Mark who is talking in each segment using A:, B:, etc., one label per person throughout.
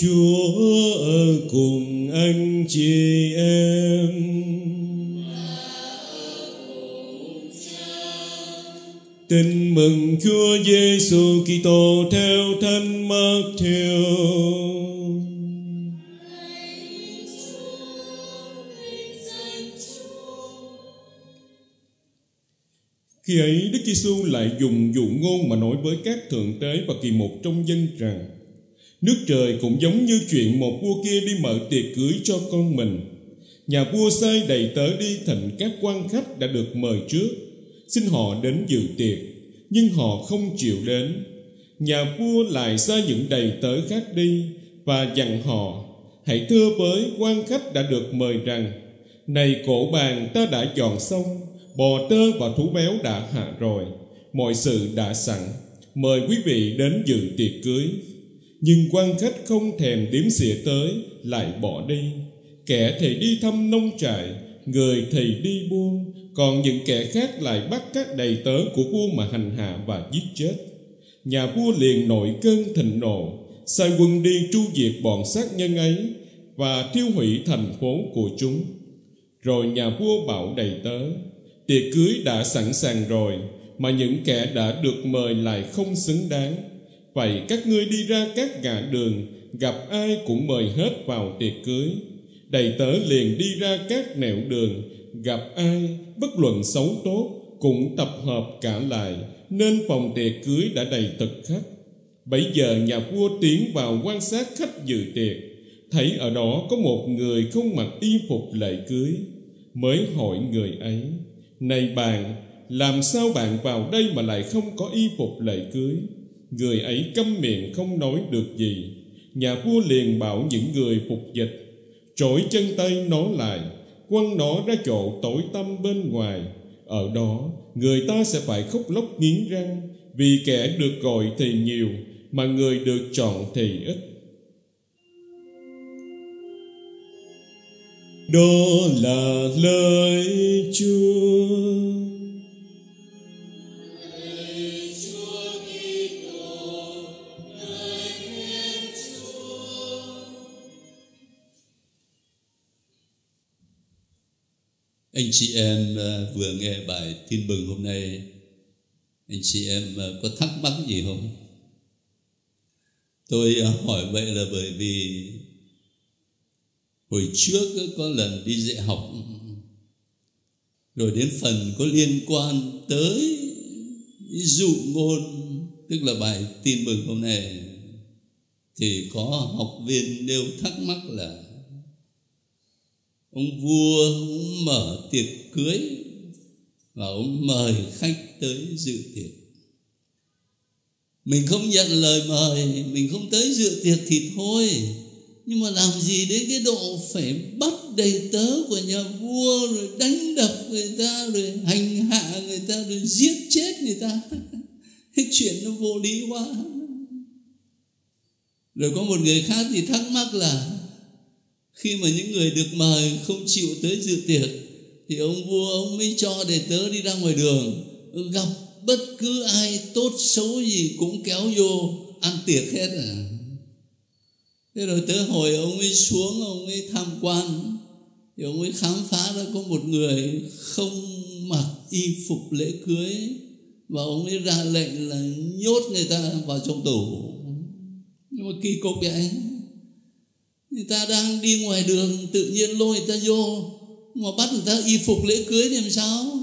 A: Chúa ở cùng anh chị em. Tin mừng Chúa Giêsu Kitô theo Thánh Matthew. Khi ấy, Đức Giêsu lại dùng dụ ngôn mà nói với các thượng tế và kỳ mục trong dân rằng Nước trời cũng giống như chuyện một vua kia đi mở tiệc cưới cho con mình. Nhà vua sai đầy tớ đi thịnh các quan khách đã được mời trước, Xin họ đến dự tiệc, Nhưng họ không chịu đến. Nhà vua lại sai những đầy tớ khác đi Và dặn họ, Hãy thưa với quan khách đã được mời rằng, Này cổ bàn ta đã dọn xong, Bò tơ và thú béo đã hạ rồi, Mọi sự đã sẵn. Mời quý vị đến dự tiệc cưới. Nhưng quan khách không thèm đếm xỉa tới, Lại bỏ đi. Kẻ thì đi thăm nông trại, Người thì đi buôn, Còn những kẻ khác lại bắt các đầy tớ của vua mà hành hạ và giết chết. Nhà vua liền nổi cơn thịnh nộ, Sai quân đi tru diệt bọn sát nhân ấy Và tiêu hủy thành phố của chúng. Rồi nhà vua bảo đầy tớ, Tiệc cưới đã sẵn sàng rồi, Mà những kẻ đã được mời lại không xứng đáng. Vậy các ngươi đi ra các ngã đường Gặp ai cũng mời hết vào tiệc cưới Đầy tớ liền đi ra các nẻo đường Gặp ai bất luận xấu tốt Cũng tập hợp cả lại Nên phòng tiệc cưới đã đầy thực khách Bây giờ nhà vua tiến vào quan sát khách dự tiệc Thấy ở đó có một người không mặc y phục lễ cưới Mới hỏi người ấy này bạn, làm sao bạn vào đây mà lại không có y phục lễ cưới? Người ấy câm miệng không nói được gì. Nhà vua liền bảo những người phục dịch, trỗi chân tay nó lại, quăng nó ra chỗ tối tăm bên ngoài. Ở đó, người ta sẽ phải khóc lóc nghiến răng, vì kẻ được gọi thì nhiều, mà người được chọn thì ít. Đó là lời Chúa.
B: Anh chị em ờ, vừa nghe bài tin mừng hôm nay, Anh chị em ờ, có thắc mắc gì không? Tôi ờ, hỏi vậy là bởi vì Hồi trước có lần đi dạy học, Rồi đến phần có liên quan tới dụ ngôn, Tức là bài tin mừng hôm nay, Thì có học viên nêu thắc mắc là Ông vua ông mở tiệc cưới Và ông mời khách tới dự tiệc. Mình không nhận lời mời, Mình không tới dự tiệc thì thôi. Nhưng mà làm gì đến cái độ phải bắt đầy tớ của nhà vua, rồi đánh đập người ta, rồi hành hạ người ta, rồi giết chết người ta. Cái chuyện nó vô lý quá. Rồi có một người khác thì thắc mắc là khi mà những người được mời không chịu tới dự tiệc, thì ông vua ông mới cho đệ tớ đi ra ngoài đường, gặp bất cứ ai tốt xấu gì cũng kéo vô ăn tiệc hết à. Thế rồi tới hồi ông ấy xuống, ông ấy tham quan, thì ông ấy khám phá ra có một người không mặc y phục lễ cưới, và ông ấy ra lệnh là nhốt người ta vào trong tù. Nhưng mà kỳ cục vậy người ta đang đi ngoài đường, tự nhiên lôi người ta vô. Mà bắt người ta y phục lễ cưới thì làm sao?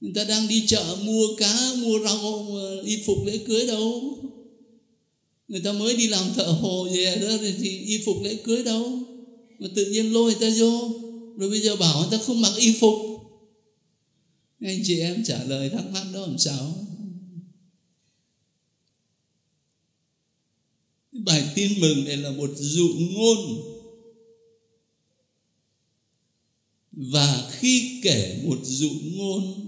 B: Người ta đang đi chợ mua cá, mua rau y phục lễ cưới đâu. Người ta mới đi làm thợ hồ về đó thì y phục lễ cưới đâu. Mà tự nhiên lôi người ta vô. Rồi bây giờ bảo người ta không mặc y phục. Anh chị em trả lời thắc mắc đó làm sao? Bài tin mừng này là một dụ ngôn. Và khi kể một dụ ngôn,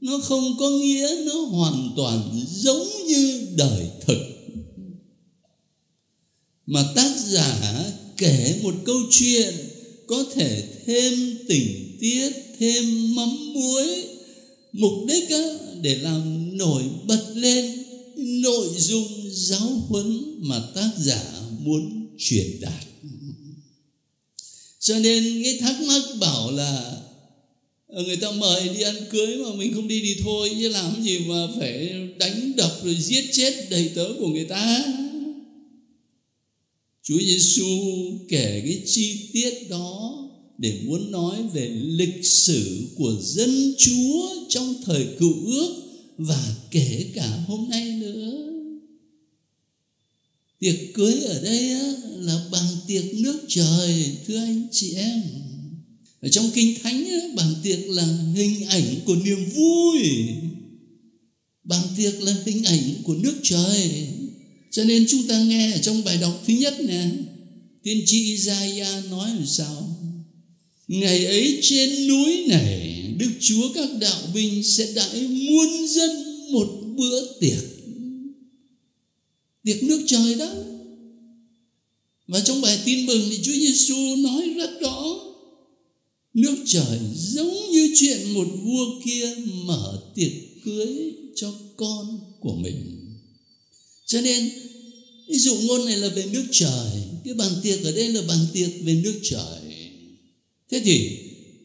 B: nó không có nghĩa nó hoàn toàn giống như đời thực. Mà tác giả kể một câu chuyện có thể thêm tình tiết, thêm mắm muối, mục đích để làm nổi bật lên nội dung giáo huấn mà tác giả muốn truyền đạt. Cho nên cái thắc mắc bảo là ờ, người ta mời đi ăn cưới mà mình không đi thì thôi, chứ làm gì mà phải đánh đập rồi giết chết đầy tớ của người ta. Chúa Giêsu kể cái chi tiết đó để muốn nói về lịch sử của dân Chúa trong thời cựu ước và kể cả hôm nay nữa. Tiệc cưới ở đây á là bằng tiệc nước trời thưa anh chị em. Ở trong kinh thánh á bằng tiệc là hình ảnh của niềm vui. Bằng tiệc là hình ảnh của nước trời. Cho nên chúng ta nghe ở trong bài đọc thứ nhất nè, tiên tri Isaiah nói làm sao? Ngày ấy trên núi này Đức Chúa các đạo binh sẽ đãi muôn dân một bữa tiệc. Tiệc nước trời đó. Và trong bài tin mừng thì Chúa Giêsu nói rất rõ, Nước trời giống như chuyện một vua kia mở tiệc cưới cho con của mình. Cho nên, Ví dụ ngôn này là về nước trời, Cái bàn tiệc ở đây là bàn tiệc về nước trời. Thế thì,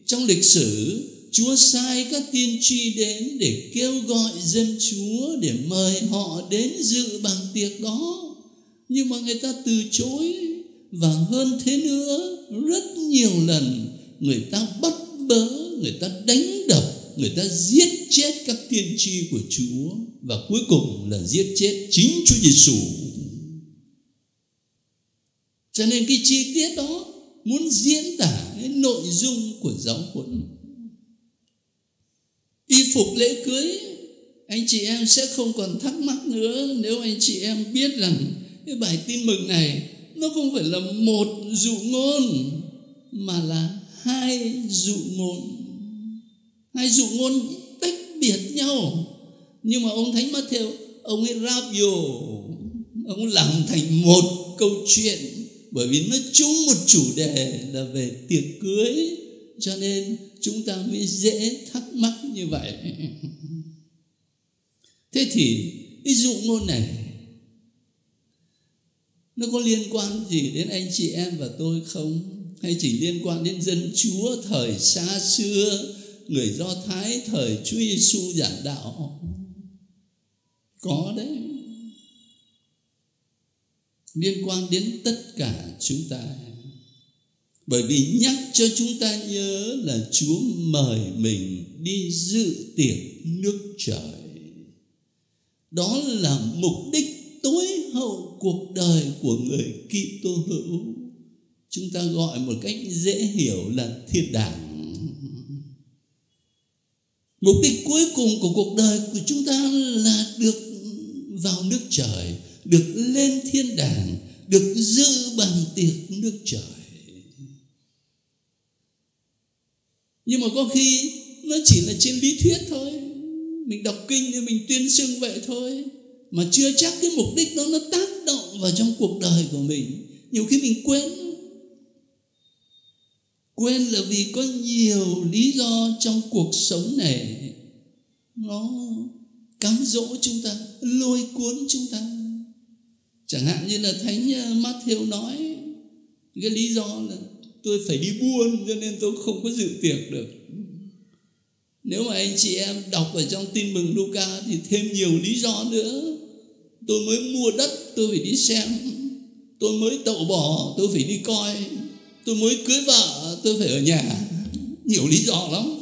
B: trong lịch sử Chúa sai các tiên tri đến để kêu gọi dân Chúa để mời họ đến dự bằng tiệc đó. Nhưng mà người ta từ chối và hơn thế nữa rất nhiều lần người ta bắt bớ, người ta đánh đập, người ta giết chết các tiên tri của Chúa và cuối cùng là giết chết chính Chúa Giêsu. Cho nên cái chi tiết đó muốn diễn tả cái nội dung của giáo huấn y phục lễ cưới, anh chị em sẽ không còn thắc mắc nữa nếu anh chị em biết rằng cái bài tin mừng này nó không phải là một dụ ngôn, mà là hai dụ ngôn. Hai dụ ngôn tách biệt nhau. Nhưng mà ông thánh Matthew, ông ấy ráp vô. Ông làm thành một câu chuyện, bởi vì nó chung một chủ đề là về tiệc cưới cho nên chúng ta mới dễ thắc mắc như vậy. Thế thì, cái dụ ngôn này, nó có liên quan gì đến anh chị em và tôi không? Hay chỉ liên quan đến dân chúa, thời xa xưa, người do thái, thời chúa giêsu giảng đạo? Có đấy. Liên quan đến tất cả chúng ta bởi vì nhắc cho chúng ta nhớ là Chúa mời mình đi dự tiệc nước trời. Đó là mục đích tối hậu cuộc đời của người Kitô hữu. Chúng ta gọi một cách dễ hiểu là thiên đàng. Mục đích cuối cùng của cuộc đời của chúng ta là được vào nước trời, được lên thiên đàng, được dự bằng tiệc nước trời nhưng mà có khi nó chỉ là trên lý thuyết thôi. Mình đọc kinh thì mình tuyên xưng vậy thôi. Mà chưa chắc cái mục đích đó nó tác động vào trong cuộc đời của mình. Nhiều khi mình quên. Quên là vì có nhiều lý do trong cuộc sống này. Nó cám dỗ chúng ta, lôi cuốn chúng ta. Chẳng hạn như là thánh ờ, Matthew nói, cái lý do là tôi phải đi buôn, cho nên tôi không có dự tiệc được. Nếu mà anh chị em đọc ở trong tin mừng Luca thì thêm nhiều lý do nữa. Tôi mới mua đất, tôi phải đi xem. Tôi mới tậu bỏ tôi phải đi coi. Tôi mới cưới vợ, tôi phải ở nhà. Nhiều lý do lắm.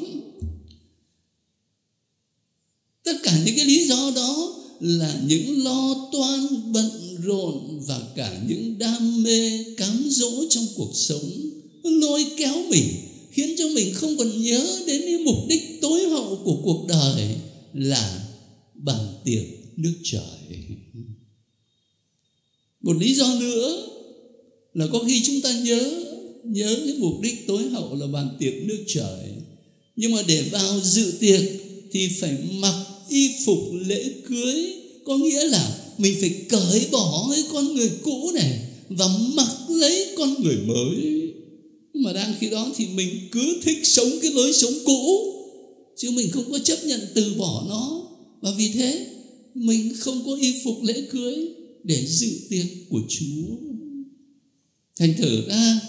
B: Tất cả những cái lý do đó là những lo toan, bận rộn và cả những đam mê cám dỗ trong cuộc sống lôi kéo mình, khiến cho mình không còn nhớ đến cái mục đích tối hậu của cuộc đời là bàn tiệc nước trời. Một lý do nữa là có khi chúng ta nhớ nhớ cái mục đích tối hậu là bàn tiệc nước trời. Nhưng mà để vào dự tiệc thì phải mặc y phục lễ cưới. Có nghĩa là mình phải cởi bỏ cái con người cũ này và mặc lấy con người mới mà đang khi đó thì mình cứ thích sống cái lối sống cũ, chứ mình không có chấp nhận từ bỏ nó và vì thế, mình không có y phục lễ cưới để dự tiệc của Chúa. Thành thử ra,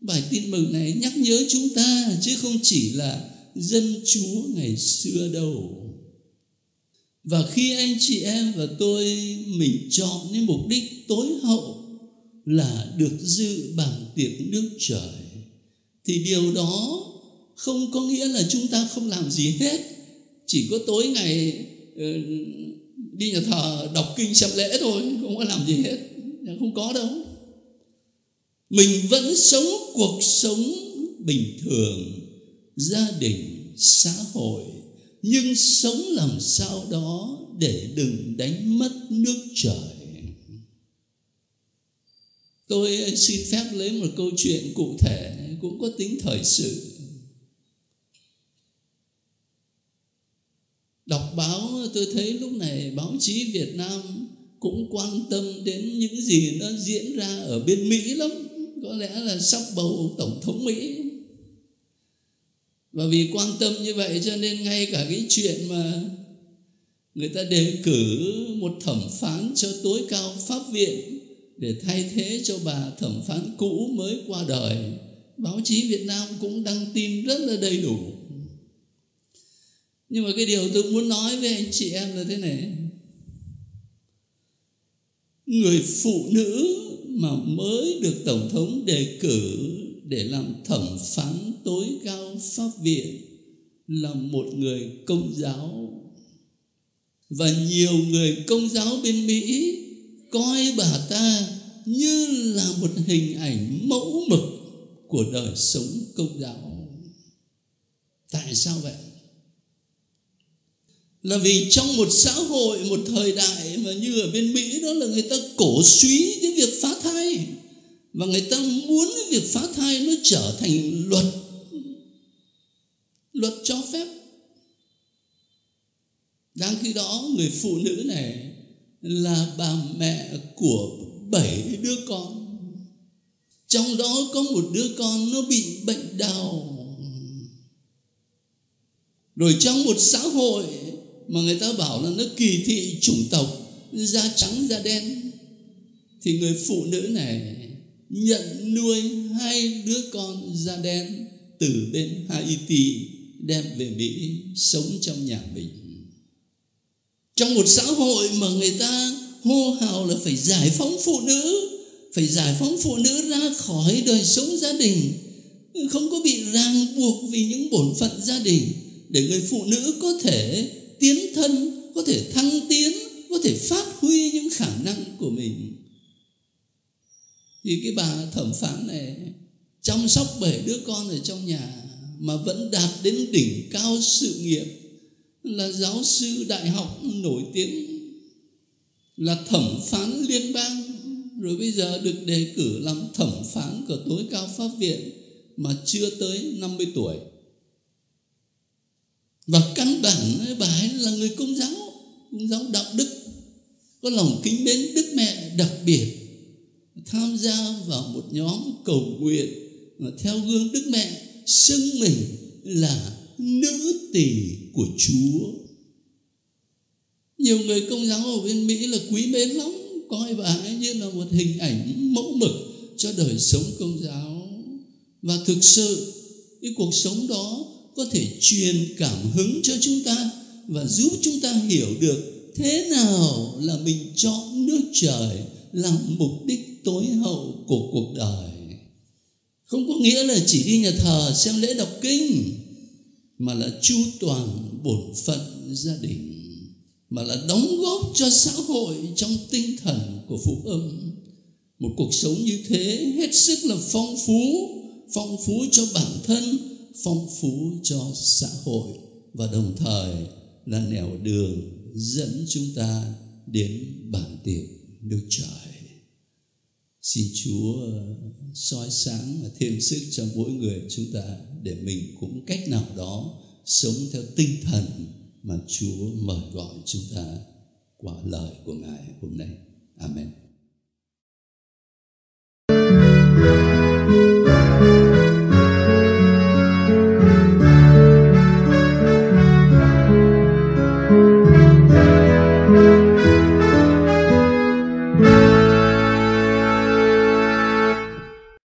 B: bài tin mừng này nhắc nhớ chúng ta, chứ không chỉ là dân Chúa ngày xưa đâu. Và khi anh chị em và tôi mình chọn những mục đích tối hậu là được dự bằng tiệc nước trời, thì điều đó không có nghĩa là chúng ta không làm gì hết. Chỉ có tối ngày ờ, đi nhà thờ đọc kinh xem lễ thôi, không có làm gì hết không có đâu. Mình vẫn sống cuộc sống bình thường, gia đình, xã hội, nhưng sống làm sao đó để đừng đánh mất nước trời tôi ờ, xin phép lấy một câu chuyện cụ thể, cũng có tính thời sự. Đọc báo, tôi thấy lúc này báo chí Việt Nam cũng quan tâm đến những gì nó diễn ra ở bên Mỹ lắm. Có lẽ là sắp bầu tổng thống Mỹ. Và vì quan tâm như vậy cho nên ngay cả cái chuyện mà người ta đề cử một thẩm phán cho tối cao pháp viện để thay thế cho bà thẩm phán cũ mới qua đời. Báo chí Việt Nam cũng đăng tin rất là đầy đủ. Nhưng mà cái điều tôi muốn nói với anh chị em là thế này. Người phụ nữ mà mới được tổng thống đề cử để làm thẩm phán tối cao pháp viện là một người công giáo. Và nhiều người công giáo bên mỹ coi bà ta như là một hình ảnh mẫu mực của đời sống công giáo. Tại sao vậy? Là vì trong một xã hội, một thời đại mà như ở bên mỹ đó là người ta cổ suý cái việc phá thai. Và người ta muốn cái việc phá thai nó trở thành luật. Luật cho phép. Đang khi đó người phụ nữ này là bà mẹ của bảy đứa con trong đó có một đứa con nó bị bệnh đau rồi trong một xã hội mà người ta bảo là nó kỳ thị chủng tộc, da trắng, da đen, thì người phụ nữ này nhận nuôi hai đứa con da đen từ bên Haiti đem về Mỹ sống trong nhà mình. Trong một xã hội mà người ta hô hào là phải giải phóng phụ nữ, phải giải phóng phụ nữ ra khỏi đời sống gia đình, không có bị ràng buộc vì những bổn phận gia đình để người phụ nữ có thể tiến thân, có thể thăng tiến, có thể phát huy những khả năng của mình. Thì cái bà thẩm phán này chăm sóc bảy đứa con ở trong nhà mà vẫn đạt đến đỉnh cao sự nghiệp là giáo sư đại học nổi tiếng, là thẩm phán liên bang. Rồi bây giờ được đề cử làm thẩm phán của tối cao pháp viện mà chưa tới 50 tuổi. Và căn bản bà ấy là người công giáo công giáo đạo đức. Có lòng kính mến đức mẹ đặc biệt, tham gia vào một nhóm cầu nguyện theo gương Đức Mẹ xưng mình là nữ tình của Chúa. Nhiều người công giáo ở bên Mỹ là quý mến lắm, coi bà ấy như là một hình ảnh mẫu mực cho đời sống công giáo. Và thực sự cái cuộc sống đó có thể truyền cảm hứng cho chúng ta và giúp chúng ta hiểu được thế nào là mình chọn nước trời làm mục đích tối hậu của cuộc đời không có nghĩa là chỉ đi nhà thờ xem lễ đọc kinh mà là chu toàn bổn phận gia đình, mà là đóng góp cho xã hội trong tinh thần của phụ âm. Một cuộc sống như thế hết sức là phong phú phong phú cho bản thân, phong phú cho xã hội, và đồng thời là nẻo đường dẫn chúng ta đến bản tiệc nước trời xin chúa ờ, soi sáng và thêm sức cho mỗi người chúng ta để mình cũng cách nào đó sống theo tinh thần mà chúa mời gọi chúng ta qua lời của ngài hôm nay. Amen.